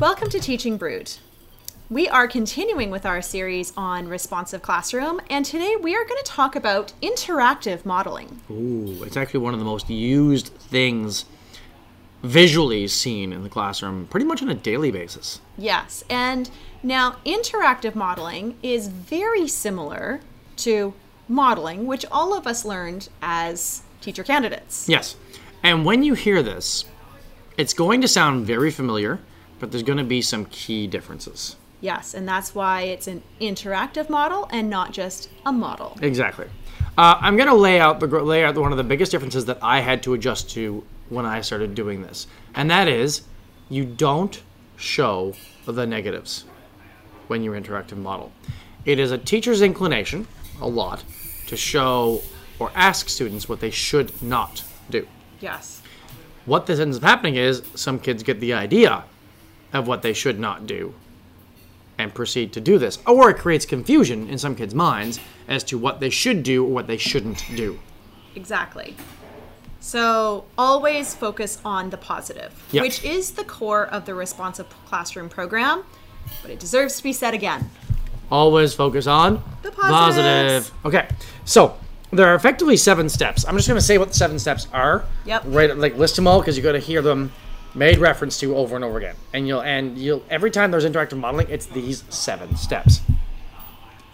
Welcome to Teaching Brood. We are continuing with our series on responsive classroom, and today we are going to talk about interactive modeling. Ooh, it's actually one of the most used things visually seen in the classroom pretty much on a daily basis. Yes, and now interactive modeling is very similar to modeling, which all of us learned as teacher candidates. Yes. And when you hear this, it's going to sound very familiar, but there's going to be some key differences. Yes, and that's why it's an interactive model and not just a model. Exactly. Uh, I'm going to lay out the lay out one of the biggest differences that I had to adjust to when I started doing this, and that is you don't show the negatives when you interactive model. It is a teacher's inclination, a lot, to show or ask students what they should not do. Yes. What this ends up happening is some kids get the idea of what they should not do and proceed to do this. Or it creates confusion in some kids' minds as to what they should do or what they shouldn't do. Exactly. So always focus on the positive, Yeah. which is the core of the responsive classroom program, but it deserves to be said again. Always focus on The positives. Okay, so there are effectively seven steps. I'm just going to say what the seven steps are. Yep. Right, like list them all because you got to hear them made reference to over and over again. And you'll and you'll every time there's interactive modeling, it's these seven steps.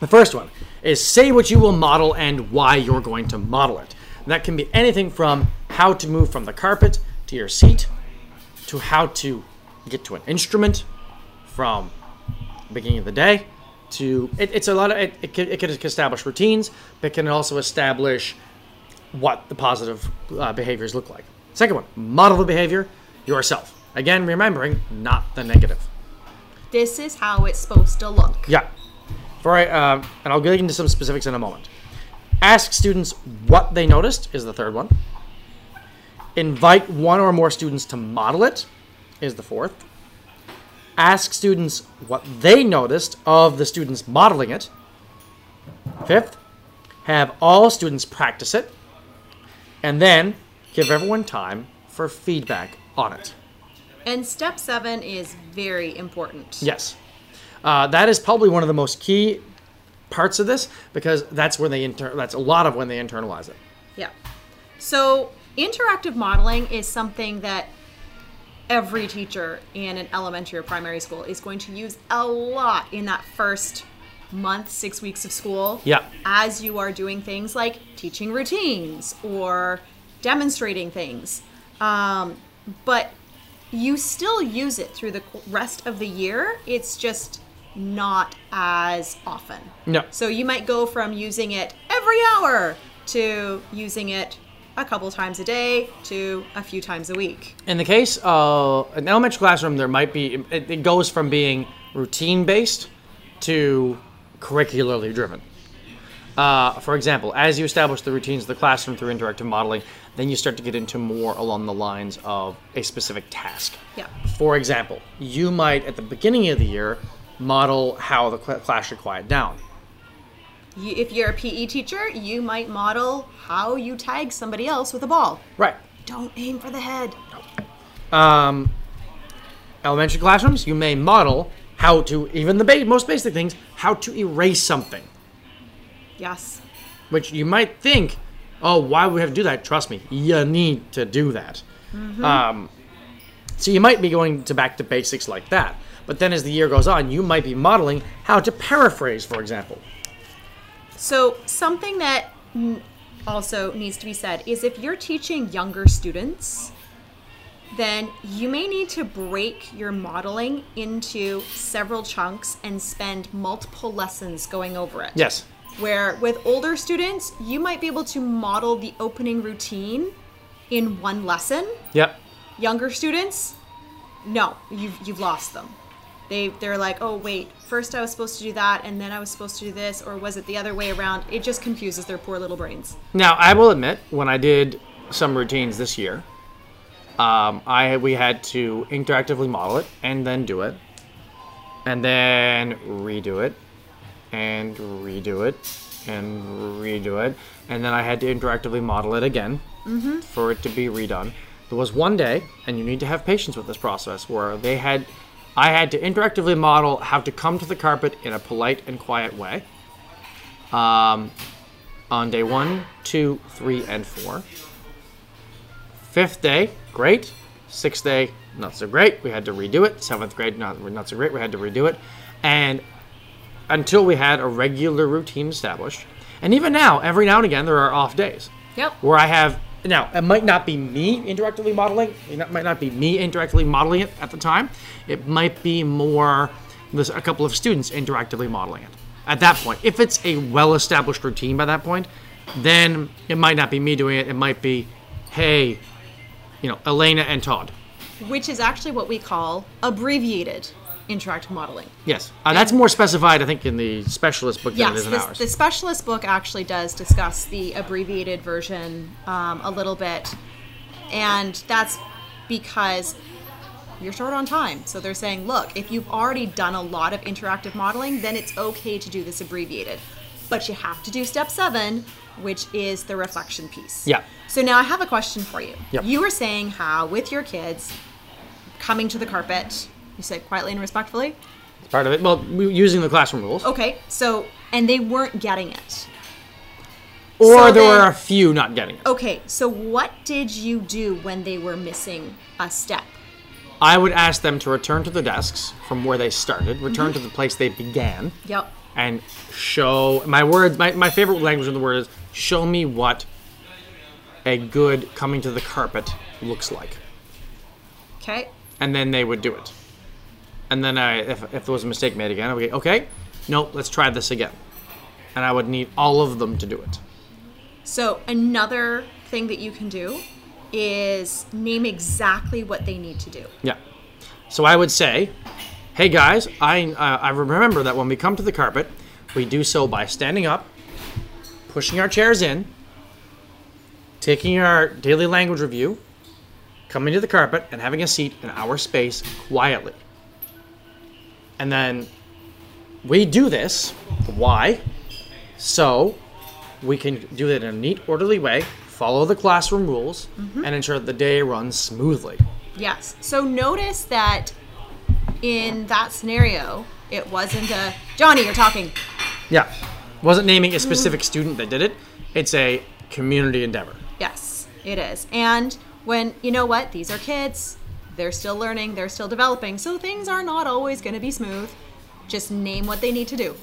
The first one is say what you will model and why you're going to model it. And that can be anything from how to move from the carpet to your seat to how to get to an instrument from the beginning of the day to it, it's a lot of it, it, can, it can establish routines but can also establish what the positive uh, behaviors look like second one model the behavior yourself. Again remembering not the negative. This is how it's supposed to look. yeah. For uh, and i'll get into some specifics in a moment. Ask students what they noticed is the third one. Invite one or more students to model it is the fourth. Ask students what they noticed of the students modeling it. Fifth have all students practice it. And then give everyone time for feedback on it And step seven is very important. Yes. Uh, that is probably one of the most key parts of this because that's when they inter- that's a lot of when they internalize it. Yeah. So interactive modeling is something that every teacher in an elementary or primary school is going to use a lot in that first month, six weeks of school. Yeah. As you are doing things like teaching routines or demonstrating things. Um, but you still use it through the rest of the year. It's just not as often. No. So you might go from using it every hour to using it a couple times a day to a few times a week. In the case of an elementary classroom, there might be it, it goes from being routine based to curricularly driven. Uh, for example, as you establish the routines of the classroom through interactive modeling, then you start to get into more along the lines of a specific task. Yeah. For example, you might at the beginning of the year model how the class should quiet down. You, if you're a PE teacher, you might model how you tag somebody else with a ball. Right. Don't aim for the head. Um, elementary classrooms, you may model how to, even the ba- most basic things, how to erase something. Yes. Which you might think, oh, why would we have to do that? Trust me, you need to do that. Um, so you might be going to back to basics like that. But then as the year goes on, you might be modeling how to paraphrase, for example. So, something that also needs to be said is if you're teaching younger students, then you may need to break your modeling into several chunks and spend multiple lessons going over it. Yes. Where with older students, you might be able to model the opening routine in one lesson. Yep. Younger students, no, you've you've lost them. They they're like, oh wait, first I was supposed to do that, and then I was supposed to do this, or was it the other way around? It just confuses their poor little brains. Now, I will admit, when I did some routines this year, um, I we had to interactively model it and then do it, and then redo it, and redo it, and redo it, and then I had to interactively model it again for it to be redone. There was one day, and you need to have patience with this process, where they had I had to interactively model how to come to the carpet in a polite and quiet way. Um, on day one, two, three, and four. Fifth day, great. Sixth day, not so great. We had to redo it. Seventh grade, not not so great. We had to redo it, and until we had a regular routine established. And even now, every now and again, there are off days Yep. where I have now it might not be me interactively modeling. It might not be me interactively modeling it at the time. It might be more there's a couple of students interactively modeling it. At that point, if it's a well-established routine by that point, then it might not be me doing it. It might be, hey, you know, Elena and Todd. Which is actually what we call abbreviated interactive modeling. Yes, uh, that's more specified, I think, in the specialist book than it Yes, in this, ours. the specialist book actually does discuss the abbreviated version um, a little bit, and that's because you're short on time. So they're saying, look, if you've already done a lot of interactive modeling, then it's okay to do this abbreviated, but you have to do step seven, which is the reflection piece. Yeah. So now I have a question for you. Yep. You were saying how with your kids coming to the carpet, you said quietly and respectfully. It's part of it. Well, using the classroom rules, Okay, so and they weren't getting it. or so there were a few not getting it. Okay, so what did you do when they were missing a step? I would ask them to return to the desks from where they started, return to the mm-hmm. place they began, Yep. and show my word. My, my favorite language in the word is show me what a good coming to the carpet looks like, Okay. and then they would do it. And then I, if, if there was a mistake made again, I would go, okay, nope, let's try this again, and I would need all of them to do it. So another thing that you can do is name exactly what they need to do. Yeah. So I would say, hey guys, I uh, I remember that when we come to the carpet, we do so by standing up, pushing our chairs in, taking our daily language review, coming to the carpet and having a seat in our space quietly. And then we do this. Why? So we can do it in a neat, orderly way, follow the classroom rules, mm-hmm. and ensure that the day runs smoothly. Yes. So notice that in that scenario, it wasn't a Johnny, you're talking. Yeah. Wasn't naming a specific mm-hmm. student that did it. It's a community endeavor. Yes, it is. And when you know what, these are kids. They're still learning, they're still developing, so things are not always going to be smooth. Just name what they need to do.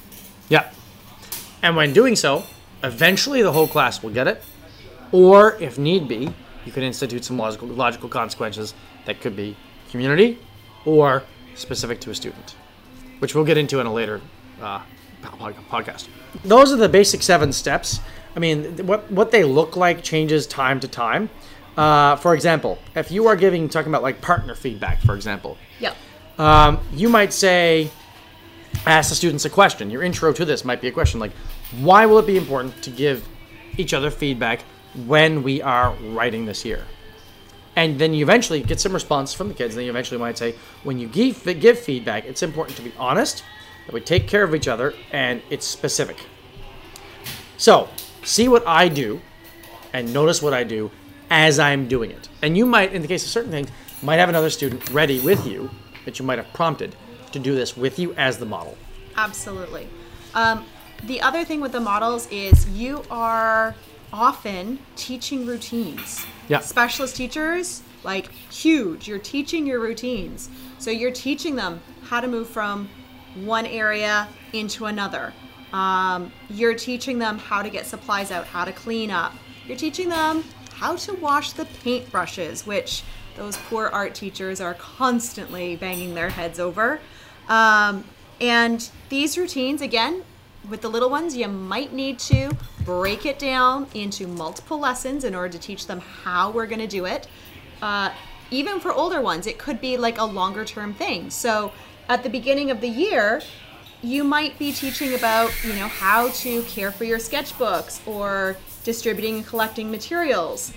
Yeah. And when doing so, eventually the whole class will get it. Or if need be, you can institute some logical logical consequences that could be community or specific to a student, which we'll get into in a later uh, podcast. Those are the basic seven steps. I mean, what what they look like changes time to time. Uh, for example, if you are giving talking about like partner feedback, for example, Yep. um, you might say, ask the students a question. Your intro to this might be a question like, why will it be important to give each other feedback when we are writing this year? And then you eventually get some response from the kids. And then you eventually might say, when you give, give feedback, it's important to be honest, that we take care of each other, and it's specific. So, see what I do and notice what I do as I'm doing it. And you might, in the case of certain things, might have another student ready with you that you might have prompted to do this with you as the model. Absolutely. Um, the other thing with the models is you are often teaching routines. Yeah. Specialist teachers, like huge, you're teaching your routines. So you're teaching them how to move from one area into another. Um, you're teaching them how to get supplies out, how to clean up. You're teaching them how to wash the paintbrushes, which those poor art teachers are constantly banging their heads over. Um, and these routines, again, with the little ones, you might need to break it down into multiple lessons in order to teach them how we're going to do it. Uh, even for older ones, it could be like a longer term thing. So at the beginning of the year, you might be teaching about, you know, how to care for your sketchbooks or distributing and collecting materials.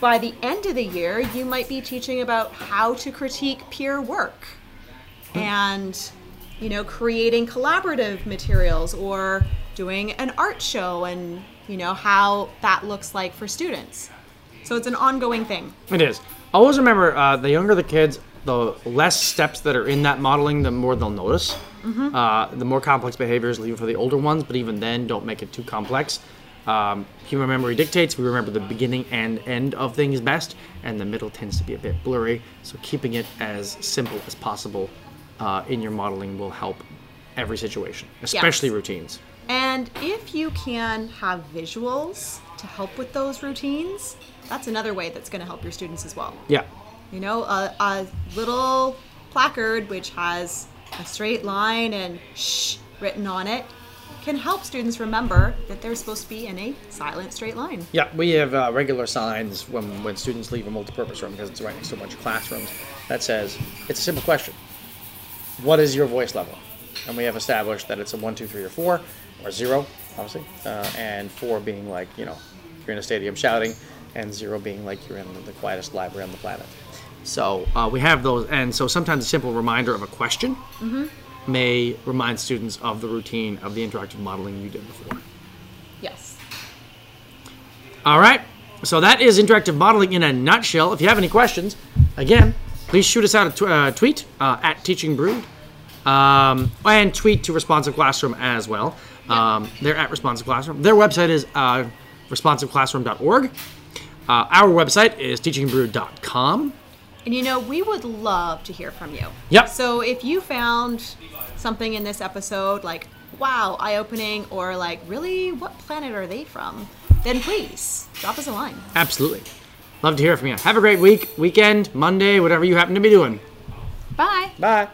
By the end of the year, you might be teaching about how to critique peer work and you know creating collaborative materials or doing an art show and you know how that looks like for students so it's an ongoing thing It is. Always remember, uh, the younger the kids, the less steps that are in that modeling, the more they'll notice. Uh, the more complex behaviors, leave it for the older ones, but even then, don't make it too complex. Um, human memory dictates we remember the beginning and end of things best, and the middle tends to be a bit blurry. So keeping it as simple as possible uh, in your modeling will help every situation, especially routines. And if you can have visuals to help with those routines, that's another way that's going to help your students as well. Yeah. You know, a, a little placard which has a straight line and shh written on it can help students remember that they're supposed to be in a silent straight line. Yeah, we have uh, regular signs when, when students leave a multipurpose room because it's right next to a bunch of classrooms that says, it's a simple question. What is your voice level? And we have established that it's a one, two, three, or four, or zero, obviously, uh, and four being like, you know, you're in a stadium shouting, and zero being like you're in the quietest library on the planet. So uh, we have those, and so sometimes a simple reminder of a question may remind students of the routine of the interactive modeling you did before. Yes. All right. So that is interactive modeling in a nutshell. If you have any questions, again, please shoot us out a tw- uh, tweet uh, at Teaching Brood, um, and tweet to Responsive Classroom as well. Um, they're at Responsive Classroom. Their website is uh, responsiveclassroom.org. Uh, our website is teachingbrood.com. And you know, we would love to hear from you. Yep. So if you found something in this episode like, wow, eye opening, or like, really, what planet are they from? Then please drop us a line. Absolutely. Love to hear from you. Have a great week, weekend, Monday, whatever you happen to be doing. Bye. Bye.